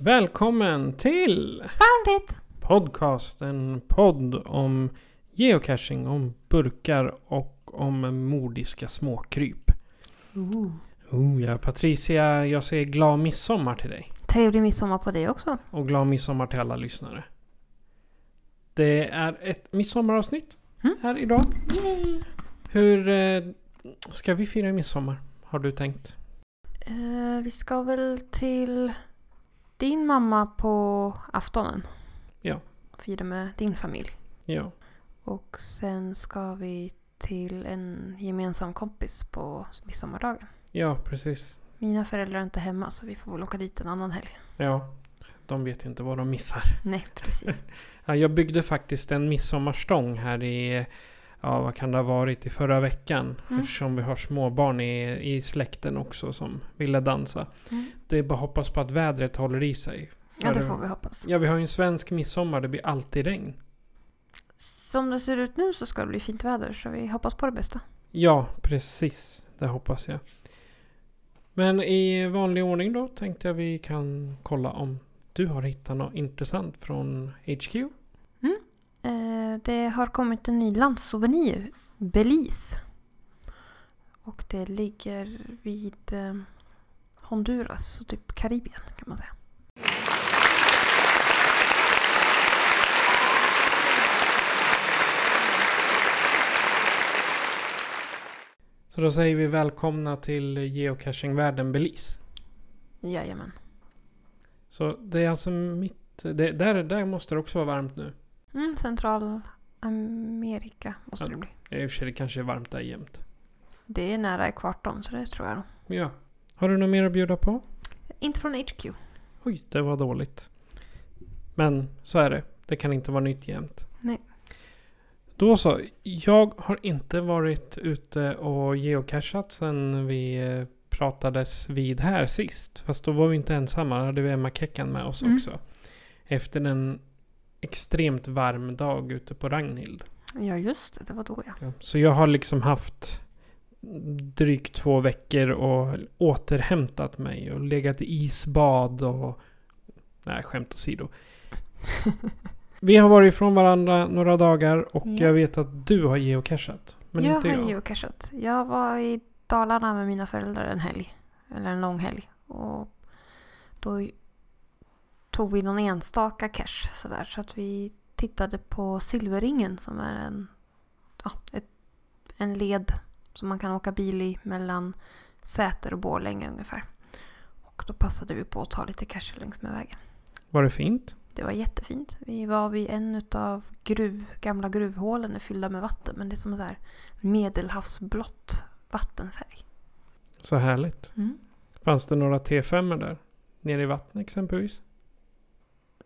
Välkommen till Found it! Podcast, en podd om geocaching, om burkar och om mordiska småkryp. Ooh. Oh ja, Patricia, jag säger glad midsommar till dig. Trevlig midsommar på dig också. Och glad midsommar till alla lyssnare. Det är ett midsommaravsnitt Mm. här idag. Yay! Hur eh, ska vi fira midsommar? Har du tänkt? Eh, vi ska väl till din mamma på aftonen. Ja. Fira med din familj. Ja. Och sen ska vi till en gemensam kompis på midsommardagen. Ja, precis. Mina föräldrar är inte hemma så vi får väl åka dit en annan helg. Ja, de vet inte vad de missar. Nej, precis. Ja, jag byggde faktiskt en midsommarstång här i, ja vad kan det ha varit, i förra veckan. Mm. Eftersom vi har småbarn i, i släkten också som ville dansa. Mm. Det är bara hoppas på att vädret håller i sig. Ja, det För- får vi hoppas. Ja, vi har ju en svensk midsommar, det blir alltid regn. Som det ser ut nu så ska det bli fint väder så vi hoppas på det bästa. Ja, precis. Det hoppas jag. Men i vanlig ordning då tänkte jag vi kan kolla om du har hittat något intressant från HQ. Eh, det har kommit en ny landsouvenir, Belize. Och det ligger vid eh, Honduras, så typ Karibien kan man säga. Så då säger vi välkomna till geocachingvärlden Belize. Jajamän. Så det är alltså mitt... Det, där, där måste det också vara varmt nu. Mm, Centralamerika måste Ja. det bli. I och för sig, det kanske är varmt där jämt. Det är nära ekvatorn så det tror jag nog. Ja. Har du något mer att bjuda på? Inte från HQ. Oj, det var dåligt. Men så är det. Det kan inte vara nytt jämt. Nej. Då så. Jag har inte varit ute och geocachat sen vi eh, pratades vid här sist. Fast då var vi inte ensamma. Då hade vi Emma Keckan med oss Mm. också. Efter en extremt varm dag ute på Ragnhild. Ja just det, det var då ja. Ja, Så jag har liksom haft drygt två veckor och återhämtat mig och legat i isbad och... Nej, skämt åsido. Vi har varit ifrån varandra några dagar och Ja. jag vet att du har geocachat. Men jag inte har jag. geocachat. Jag var i Dalarna med mina föräldrar en helg. Eller en lång helg. Och då tog vi någon enstaka cache sådär. Så att vi tittade på Silverringen som är en, ja, ett, en led som man kan åka bil i mellan Säter och Borlänge ungefär. Och då passade vi på att ta lite cache längs med vägen. Var det fint? Det var jättefint. Vi var vid en av gruv, gamla gruvhålen är fyllda med vatten. Men det är som så här medelhavsblått vattenfärg. Så härligt. Mm. Fanns det några T5 där? Nere i vattnet exempelvis?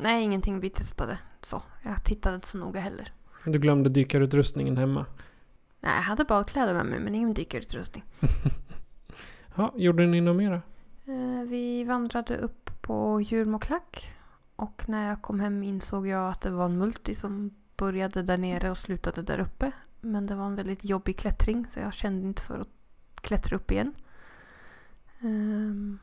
Nej, ingenting vi testade så. Jag tittade inte så noga heller. Du glömde dykarutrustningen hemma. Nej, jag hade badkläder med mig men ingen dykarutrustning. Ja, gjorde ni något mera? Eh, Vi vandrade upp på Djurmoklack. Och när jag kom hem insåg jag att det var en multi som började där nere och slutade där uppe. Men det var en väldigt jobbig klättring så jag kände inte för att klättra upp igen. Ehm,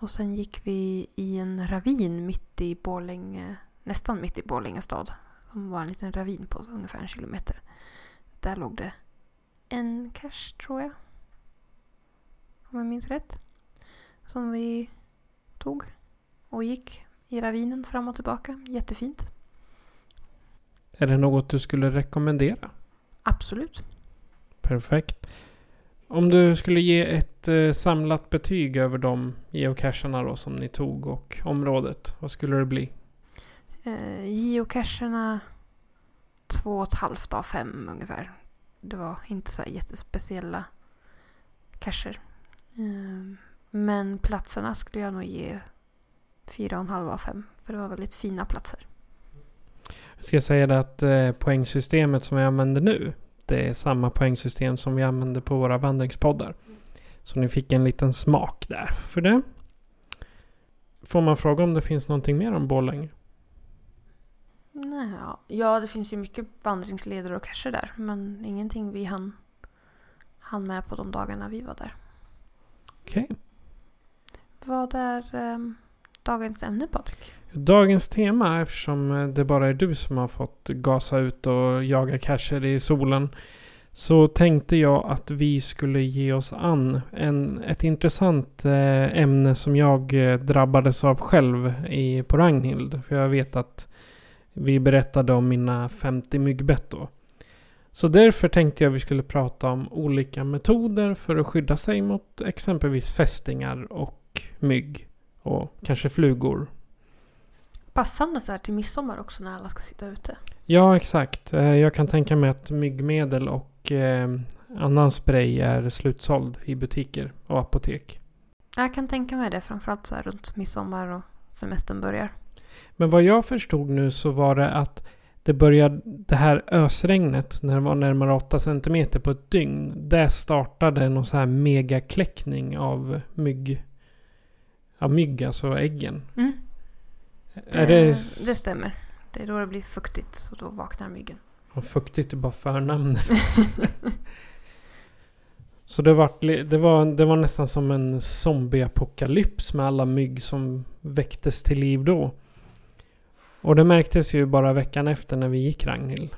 och sen gick vi i en ravin mitt i Borlänge, nästan mitt i Borlänge stad. Som var en liten ravin på ungefär en kilometer. Där låg det en cache tror jag. Om jag minns rätt. Som vi tog och gick i ravinen fram och tillbaka. Jättefint. Är det något du skulle rekommendera? Absolut. Perfekt. Om du skulle ge ett eh, samlat betyg över de geocacherna då som ni tog och området. Vad skulle det bli? Eh, geocacherna två och ett halvt av fem ungefär. Det var inte så jättespeciella cacher. Eh, men platserna skulle jag nog ge fyra och en halv av fem. För det var väldigt fina platser. Jag ska säga det att eh, poängsystemet som vi använder nu. Det är samma poängsystem som vi använder på våra vandringspoddar. Så ni fick en liten smak där för det. Får man fråga om det finns någonting mer om Borlänge? Nej, ja. det finns ju mycket vandringsleder och cacher där. Men ingenting vi hann, hann med på de dagarna vi var där. Okej. Vad är ehm, dagens ämne Patrik? Dagens tema, eftersom eh, det bara är du som har fått gasa ut och jaga cacher i solen. Så tänkte jag att vi skulle ge oss an en, ett intressant eh, ämne som jag eh, drabbades av själv i, på Ragnhild. För jag vet att vi berättade om mina 50 myggbett då. Så därför tänkte jag vi skulle prata om olika metoder för att skydda sig mot exempelvis fästingar och mygg. Och kanske flugor Passande så här till midsommar också när alla ska sitta ute. Ja, exakt. Eh, Jag kan tänka mig att myggmedel och eh, annan spray är slutsåld i butiker och apotek. Jag kan tänka mig det framförallt så här runt midsommar och semestern börjar. Men vad jag förstod nu så var det att det började, det här ösregnet när det var närmare 8 cm på ett dygn. Det startade någon så här megakläckning av mygg. Ja, mygg, alltså äggen. Mm. Är det... Eh, det stämmer. Det är då det blir fuktigt och då vaknar myggen. Och fuktigt är bara förnamn. Så det var, det, var, det var nästan som en zombieapokalyps med alla mygg som väcktes till liv då. Och det märktes ju bara veckan efter när vi gick Ragnhild.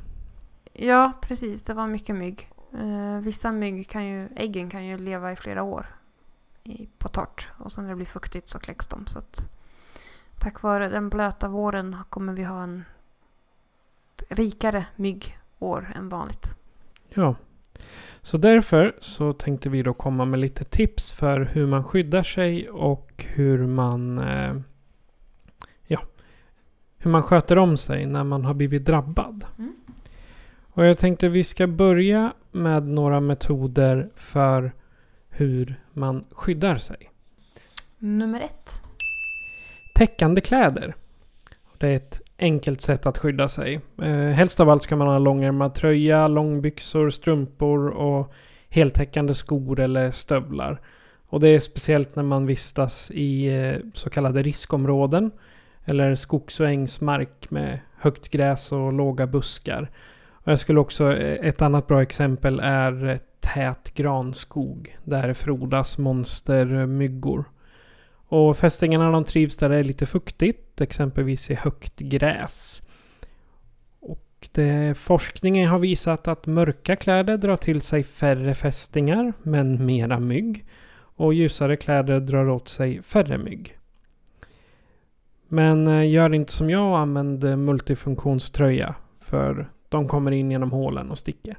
Ja, precis. Det var mycket mygg. Eh, vissa mygg kan ju, äggen kan ju leva i flera år i, på torrt. Och sen när det blir fuktigt så kläcks de. Så att, tack vare den blöta våren kommer vi ha en rikare myggår än vanligt. Ja. Så därför så tänkte vi då komma med lite tips för hur man skyddar sig och hur man eh, ja, hur man sköter om sig när man har blivit drabbad. Mm. Och jag tänkte vi ska börja med några metoder för hur man skyddar sig. Nummer ett. Täckande kläder. Det är ett enkelt sätt att skydda sig. Eh, helst av allt ska man ha långärmad tröja, långbyxor, strumpor och heltäckande skor eller stövlar. Och det är speciellt när man vistas i eh, så kallade riskområden. Eller skogs och ängsmark med högt gräs och låga buskar. Och jag skulle också, eh, ett annat bra exempel är eh, tät granskog. Där frodas monstermyggor. Och fästingarna de trivs där det är lite fuktigt, exempelvis i högt gräs. Och det, forskningen har visat att mörka kläder drar till sig färre fästingar, men mera mygg. Och ljusare kläder drar åt sig färre mygg. Men eh, gör inte som jag och använd eh, multifunktionströja. För de kommer in genom hålen och sticker.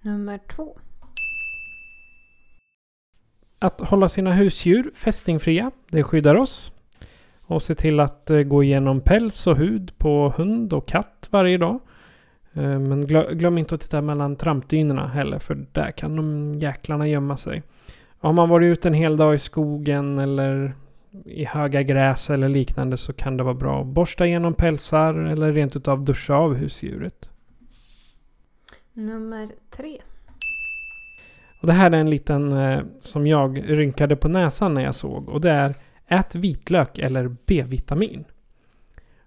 Nummer två. Att hålla sina husdjur fästingfria, det skyddar oss. Och se till att eh, gå igenom päls och hud på hund och katt varje dag. Eh, men glöm inte att titta mellan trampdynorna heller, för där kan de jäklarna gömma sig. Har man varit ute en hel dag i skogen eller i höga gräs eller liknande så kan det vara bra att borsta igenom pälsar eller rent utav duscha av husdjuret. Nummer tre. Och det här är en liten eh, som jag rynkade på näsan när jag såg. Och det är ät vitlök eller B-vitamin.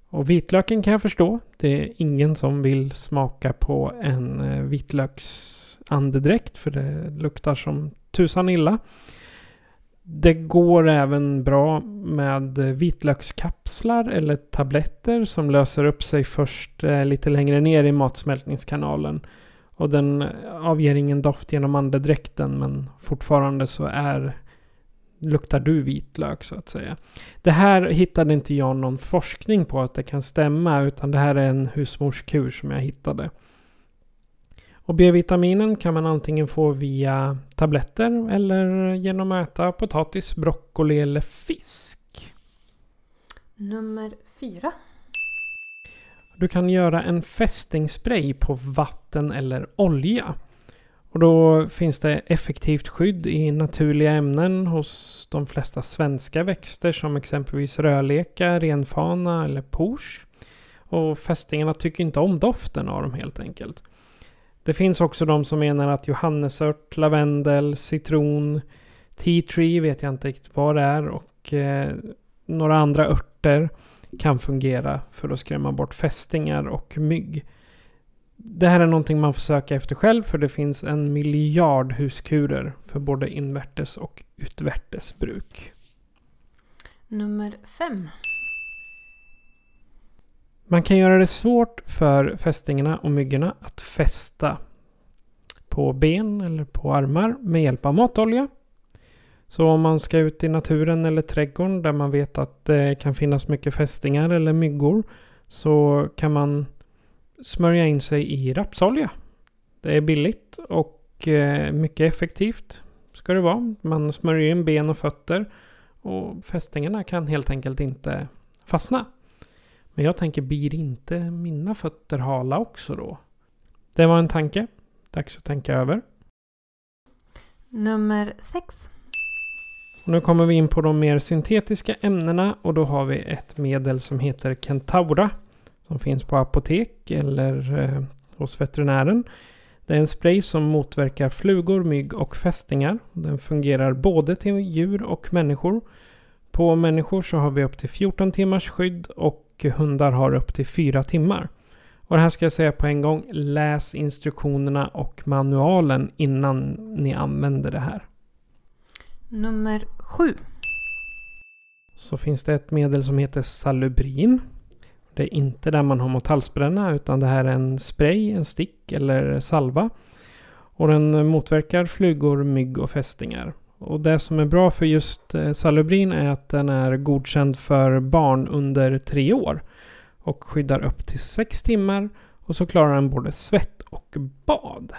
Och vitlöken kan jag förstå. Det är ingen som vill smaka på en eh, vitlöksandedräkt för det luktar som tusan illa. Det går även bra med vitlökskapslar eller tabletter som löser upp sig först eh, lite längre ner i matsmältningskanalen. Och den avger ingen doft genom andedräkten men fortfarande så är luktar du vitlök så att säga. Det här hittade inte jag någon forskning på att det kan stämma utan det här är en husmorskur som jag hittade. Och B-vitaminen kan man antingen få via tabletter eller genom att äta potatis, broccoli eller fisk. Nummer fyra. Du kan göra en fästingspray på vatten eller olja. Och då finns det effektivt skydd i naturliga ämnen hos de flesta svenska växter som exempelvis rödleka, renfana eller pors. Och fästingarna tycker inte om doften av dem helt enkelt. Det finns också de som menar att johannesört, lavendel, citron, tea tree vet jag inte riktigt vad det är och eh, några andra örter kan fungera för att skrämma bort fästingar och mygg. Det här är någonting man får söka efter själv för det finns en miljard huskurer för både invärtes och utvärtes bruk. Nummer fem. Man kan göra det svårt för fästingarna och myggorna att fästa på ben eller på armar med hjälp av matolja. Så om man ska ut i naturen eller trädgården där man vet att det kan finnas mycket fästingar eller myggor så kan man smörja in sig i rapsolja. Det är billigt och eh, mycket effektivt ska det vara. Man smörjer in ben och fötter och fästingarna kan helt enkelt inte fastna. Men jag tänker, blir inte mina fötter hala också då? Det var en tanke. Dags att tänka över. Nummer sex. Och nu kommer vi in på de mer syntetiska ämnena och då har vi ett medel som heter Kentaura. Som finns på apotek eller eh, hos veterinären. Det är en spray som motverkar flugor, mygg och fästingar. Den fungerar både till djur och människor. På människor så har vi upp till 14 timmars skydd och hundar har upp till 4 timmar. Och det här ska jag säga på en gång. Läs instruktionerna och manualen innan ni använder det här. Nummer sju. Så finns det ett medel som heter Salubrin. Det är inte där man har mot halsbränna utan det här är en spray, en stick eller salva. Och den motverkar flugor, mygg och fästingar. Och det som är bra för just eh, Salubrin är att den är godkänd för barn under tre år. Och skyddar upp till sex timmar. Och så klarar den både svett och bad.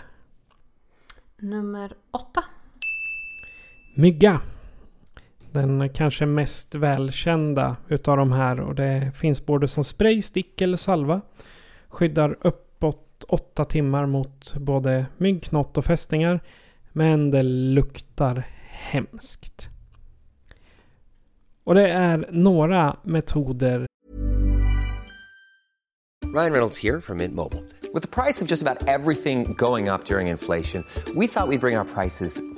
Nummer åtta. Mygga. Den kanske mest välkända utav de här och det finns både som spray, stick eller salva. Skyddar uppåt 8 timmar mot både mygg, knott och fästingar. Men det luktar hemskt. Och det är några metoder Ryan Reynolds här från Mint Mobile. priset på nästan allt som går upp under inflationen, trodde vi att vi skulle bring våra priser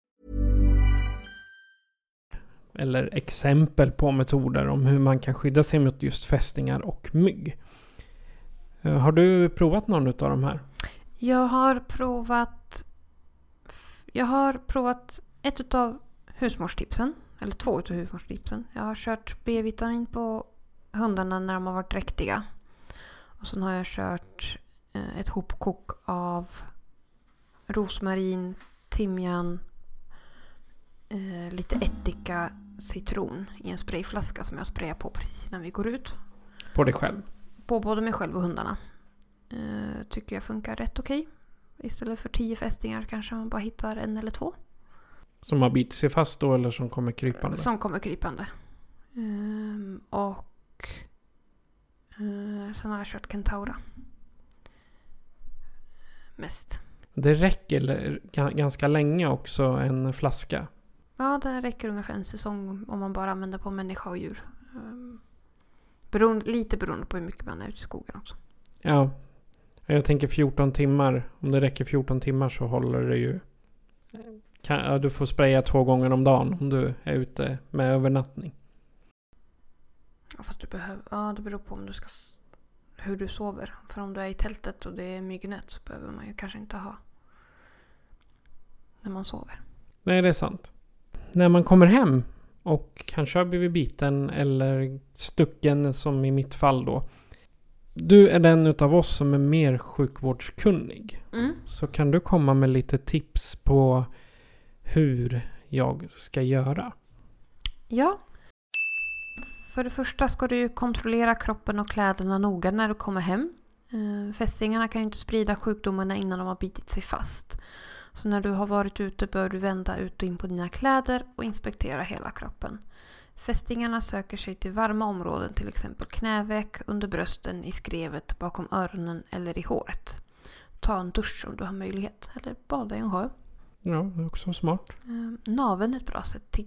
Eller exempel på metoder om hur man kan skydda sig mot just fästingar och mygg. Eh, har du provat någon av de här? Jag har provat... Jag har provat ett utav husmorstipsen. Eller två utav husmorstipsen. Jag har kört B-vitamin på hundarna när de har varit dräktiga. Och sen har jag kört eh, ett hopkok av rosmarin, timjan, eh, lite ättika, citron i en sprayflaska som jag sprayar på precis innan vi går ut. På dig själv? På både mig själv och hundarna. Eh, tycker jag funkar rätt okej. Istället för tio fästingar kanske man bara hittar en eller två. Som har bitit sig fast då eller som kommer krypande? Som kommer krypande. Ehm, och Eh, sen har jag kört Kentaura. Mest. Det räcker ganska länge också, en flaska. Ja, det räcker ungefär en säsong om man bara använder på människa och djur. Um, beroende, lite beroende på hur mycket man är ute i skogen också. Ja. Jag tänker 14 timmar. Om det räcker 14 timmar så håller det ju... Kan, ja, du får spraya två gånger om dagen om du är ute med övernattning. Ja, fast du behöver, ja, det beror på om du ska, hur du sover. För om du är i tältet och det är myggnät så behöver man ju kanske inte ha när man sover. Nej, det är sant. När man kommer hem och kanske har blivit biten eller stucken som i mitt fall då. Du är den utav oss som är mer sjukvårdskunnig. Mm. Så kan du komma med lite tips på hur jag ska göra? Ja. För det första ska du kontrollera kroppen och kläderna noga när du kommer hem. Eh, Fästingarna kan ju inte sprida sjukdomarna innan de har bitit sig fast. Så när du har varit ute bör du vända ut och in på dina kläder och inspektera hela kroppen. Fästingarna söker sig till varma områden, till exempel knäveck, under brösten, i skrevet, bakom öronen eller i håret. Ta en dusch om du har möjlighet, eller bada i en sjö. Ja, det är också smart. Eh, naveln är ett bra sätt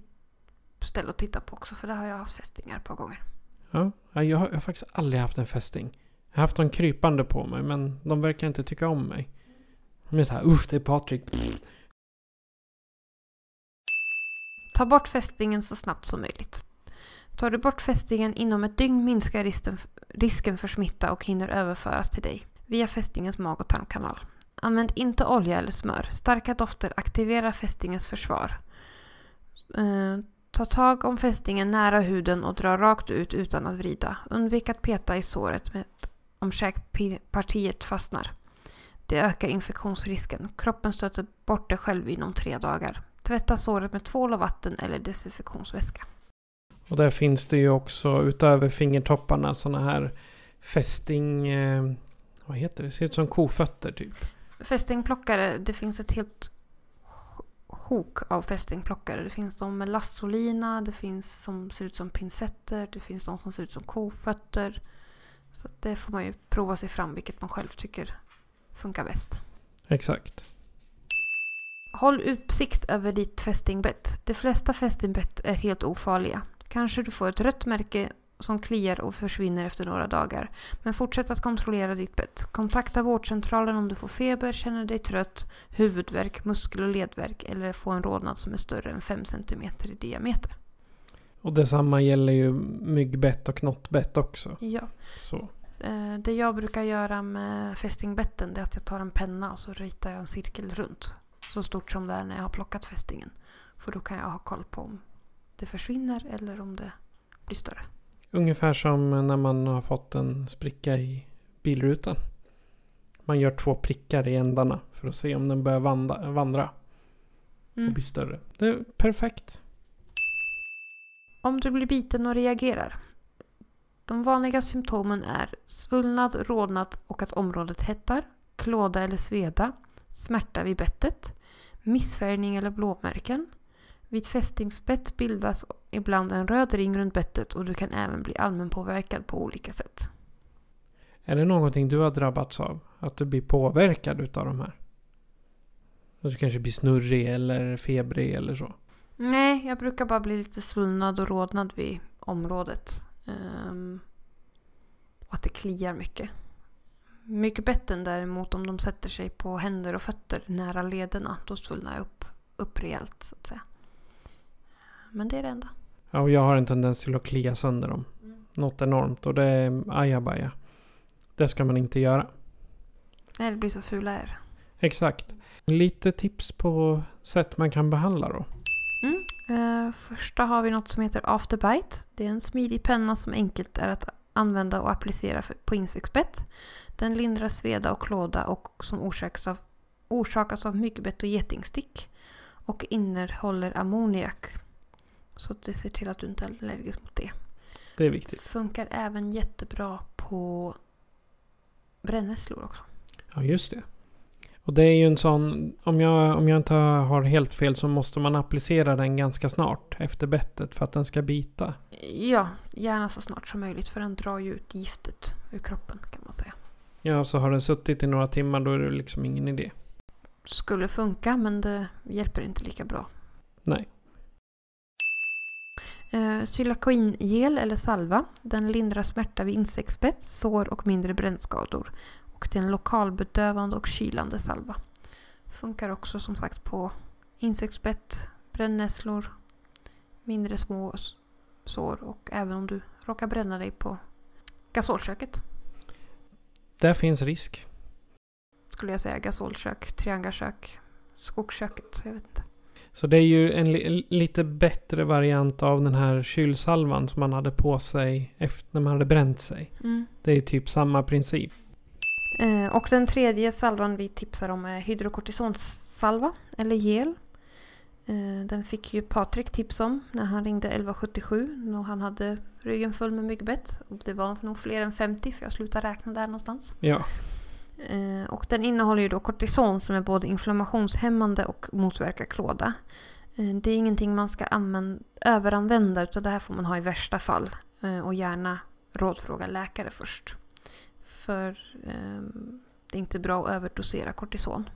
ställe att titta på också för där har jag haft fästingar ett par gånger. Ja, ja, jag har, jag har faktiskt aldrig haft en fästing. Jag har haft dem krypande på mig men de verkar inte tycka om mig. Hon är såhär, usch det är Patrik. Ta bort fästingen så snabbt som möjligt. Tar du bort fästingen inom ett dygn minskar risken, risken för smitta och hinner överföras till dig via fästingens mag och tarmkanal. Använd inte olja eller smör. Starka dofter aktiverar fästingens försvar. Eh, ta tag om fästingen nära huden och dra rakt ut utan att vrida. Undvik att peta i såret med, om käkpartiet fastnar. Det ökar infektionsrisken. Kroppen stöter bort det själv inom tre dagar. Tvätta såret med tvål och vatten eller desinfektionsväska. Och där finns det ju också utöver fingertopparna såna här fästing... Eh, vad heter det? Ser ut som kofötter typ. Fästingplockare, det finns ett helt sjok av fästingplockare. Det finns de med lassolina, det finns som ser ut som pincetter, det finns de som ser ut som kofötter. Så det får man ju prova sig fram vilket man själv tycker funkar bäst. Exakt. Håll utsikt över ditt fästingbett. De flesta fästingbett är helt ofarliga. Kanske du får ett rött märke som kliar och försvinner efter några dagar. Men fortsätt att kontrollera ditt bett. Kontakta vårdcentralen om du får feber, känner dig trött, huvudvärk, muskel och ledvärk eller får en rodnad som är större än 5 cm i diameter. Och detsamma gäller ju myggbett och knottbett också. Ja. Så. Eh, Det jag brukar göra med fästingbetten är att jag tar en penna och så ritar jag en cirkel runt. Så stort som det är när jag har plockat fästingen. För då kan jag ha koll på om det försvinner eller om det blir större. Ungefär som när man har fått en spricka i bilrutan. Man gör två prickar i ändarna för att se om den börjar vandra, vandra och Mm. bli större. Det är perfekt. Om du blir biten och reagerar. De vanliga symptomen är svullnad, rodnad och att området hettar, klåda eller sveda, smärta vid bettet, missfärgning eller blåmärken. Vid fästingsbett bildas ibland en röd ring runt bettet och du kan även bli allmänpåverkad på olika sätt. Är det någonting du har drabbats av? Att du blir påverkad utav de här? Att du kanske blir snurrig eller febrig eller så? Nej, jag brukar bara bli lite svullnad och rodnad vid området. Ehm, och att det kliar mycket. Myggbetten däremot, om de sätter sig på händer och fötter nära lederna, då svullnar jag upp, upp rejält så att säga. Men det är det enda. Ja, och jag har en tendens till att klia sönder dem. Något enormt och det är ajabaja. Det ska man inte göra. Nej, det blir så fula är. Exakt. Lite tips på sätt man kan behandla då. Uh, första har vi något som heter Afterbite. Det är en smidig penna som enkelt är att använda och applicera på insektsbett. Den lindrar sveda och klåda och som orsakas av, orsakas av myggbett och getingstick. Och innehåller ammoniak. Så det ser till att du inte är allergisk mot det. Det är viktigt. Funkar även jättebra på brännässlor också. Ja, just det. Och det är ju en sån, om jag, om jag inte har helt fel så måste man applicera den ganska snart efter bettet för att den ska bita. Ja, gärna så snart som möjligt för den drar ju ut giftet ur kroppen kan man säga. Ja, så har den suttit i några timmar då är det liksom ingen idé. Skulle funka men det hjälper inte lika bra. Nej. Eh, Cylakoingel eller salva. Den lindrar smärta vid insektsbett, sår och mindre brännskador. Och det är en lokalbedövande och kylande salva. Funkar också som sagt på insektsbett, brännässlor, mindre små sår och även om du råkar bränna dig på gasolköket. Där finns risk. Skulle jag säga gasolkök, triangelkök, skogsköket. Jag vet inte. Så det är ju en li lite bättre variant av den här kylsalvan som man hade på sig efter när man hade bränt sig. Det är typ samma princip. Eh, och den tredje salvan vi tipsar om är hydrokortisonsalva eller gel. Eh, den fick ju Patrik tips om när han ringde 1177 när han hade ryggen full med myggbett. Och det var nog fler än 50 för jag slutade räkna där någonstans. Ja, Eh, och den innehåller ju då kortison som är både inflammationshämmande och motverkar klåda. Det är ingenting man ska använda, överanvända utan det här får man ha i värsta fall. Och gärna rådfråga läkare först. För ehm, det är inte bra att överdosera kortison.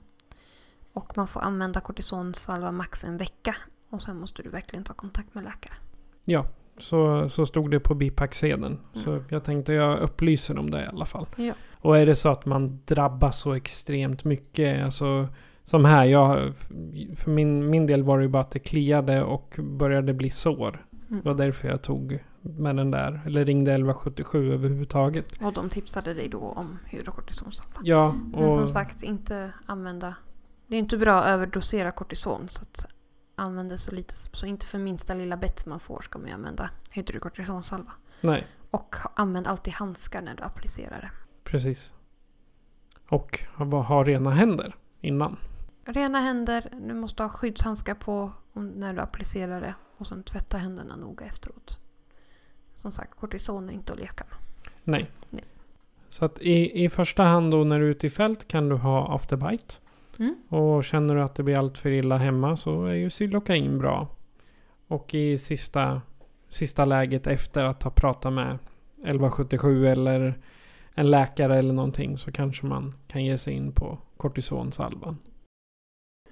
Och man får använda kortisonsalva max en vecka. Och sen måste du verkligen ta kontakt med läkare. ja. Så, så stod det på bipacksedeln. Så Mm. jag tänkte jag upplyser om det i alla fall. Ja. Och är det så att man drabbas så extremt mycket, alltså som här, jag, för min, min del var det ju bara att det kliade och började bli sår. Det var Mm. därför jag tog med den där, eller ringde 1177 överhuvudtaget. Och de tipsade dig då om hydrokortisonsalva. Ja, Men som och sagt, inte använda... Det är inte bra att överdosera kortison. Så att använda så lite. Så inte för minsta lilla bett man får ska man använda hydrokortisonsalva. nej, Och använd alltid handskar när du applicerar det. precis. Och ha, ha rena händer innan. Rena händer, du måste ha skyddshandskar på när du applicerar det. Och sen tvätta händerna noga efteråt. Som sagt, kortison är inte att leka med. Nej. Nej. Så att i, i första hand då när du är ute i fält kan du ha afterbite. Mm. Och känner du att det blir allt för illa hemma så är ju Xylocain bra. Och i sista, sista läget efter att ha pratat med 1177 eller en läkare eller någonting så kanske man kan ge sig in på kortisonsalvan.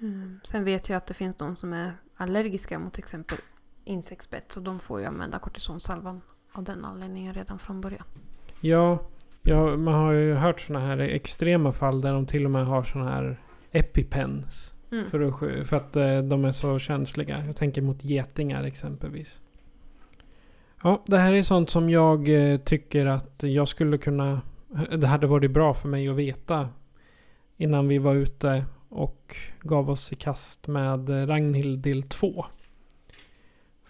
Mm. Sen vet jag att det finns de som är allergiska mot till exempel insektsbett. Så de får ju använda kortisonsalvan av den anledningen redan från början. Ja, ja man har ju hört sådana här extrema fall där de till och med har sådana här epipens. Mm. För att, för att eh, de är så känsliga. Jag tänker mot getingar exempelvis. Ja, det här är sånt som jag eh, tycker att jag skulle kunna... Det hade varit bra för mig att veta innan vi var ute och gav oss i kast med eh, Ragnhild del 2.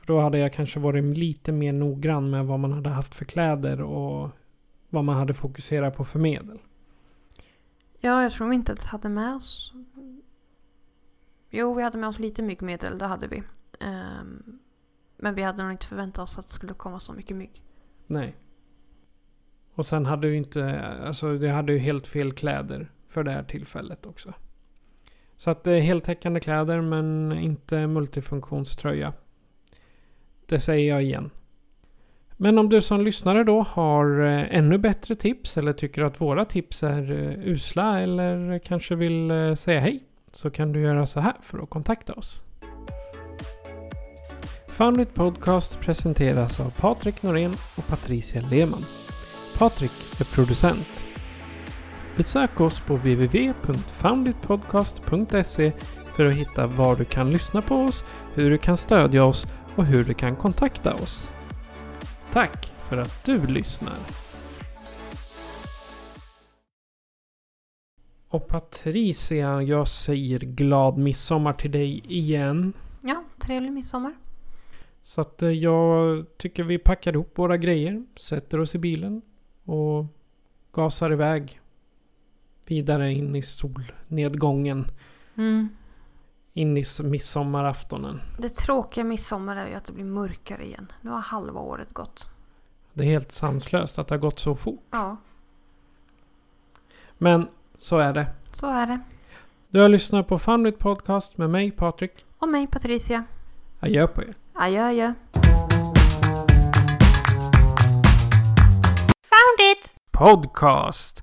För då hade jag kanske varit lite mer noggrann med vad man hade haft för kläder och vad man hade fokuserat på för medel. Ja, jag tror vi inte att vi hade med oss... Jo, vi hade med oss lite myggmedel, det hade vi. Ehm, men vi hade nog inte förväntat oss att det skulle komma så mycket mygg. Nej. Och sen hade ju inte, alltså det hade ju helt fel kläder för det här tillfället också. Så att det är heltäckande kläder men inte multifunktionströja. Det säger jag igen. Men om du som lyssnare då har eh, ännu bättre tips eller tycker att våra tips är eh, usla eller kanske vill eh, säga hej så kan du göra så här för att kontakta oss. Foundit Podcast presenteras av Patrik Norén och Patricia Lehmann. Patrik är producent. Besök oss på www.founditpodcast.se för att hitta var du kan lyssna på oss, hur du kan stödja oss och hur du kan kontakta oss. Tack för att du lyssnar. Och Patricia, jag säger glad midsommar till dig igen. Ja, trevlig midsommar. Så att eh, jag tycker vi packar ihop våra grejer, sätter oss i bilen och gasar iväg vidare in i solnedgången. Mm. In i midsommaraftonen. Det tråkiga midsommar är ju att det blir mörkare igen. Nu har halva året gått. Det är helt sanslöst att det har gått så fort. Ja, Men så är det. så är det. Du har lyssnat på Funrit Podcast med mig Patrik. Och mig Patricia. Adjö på er. Adjö adjö. Podcast.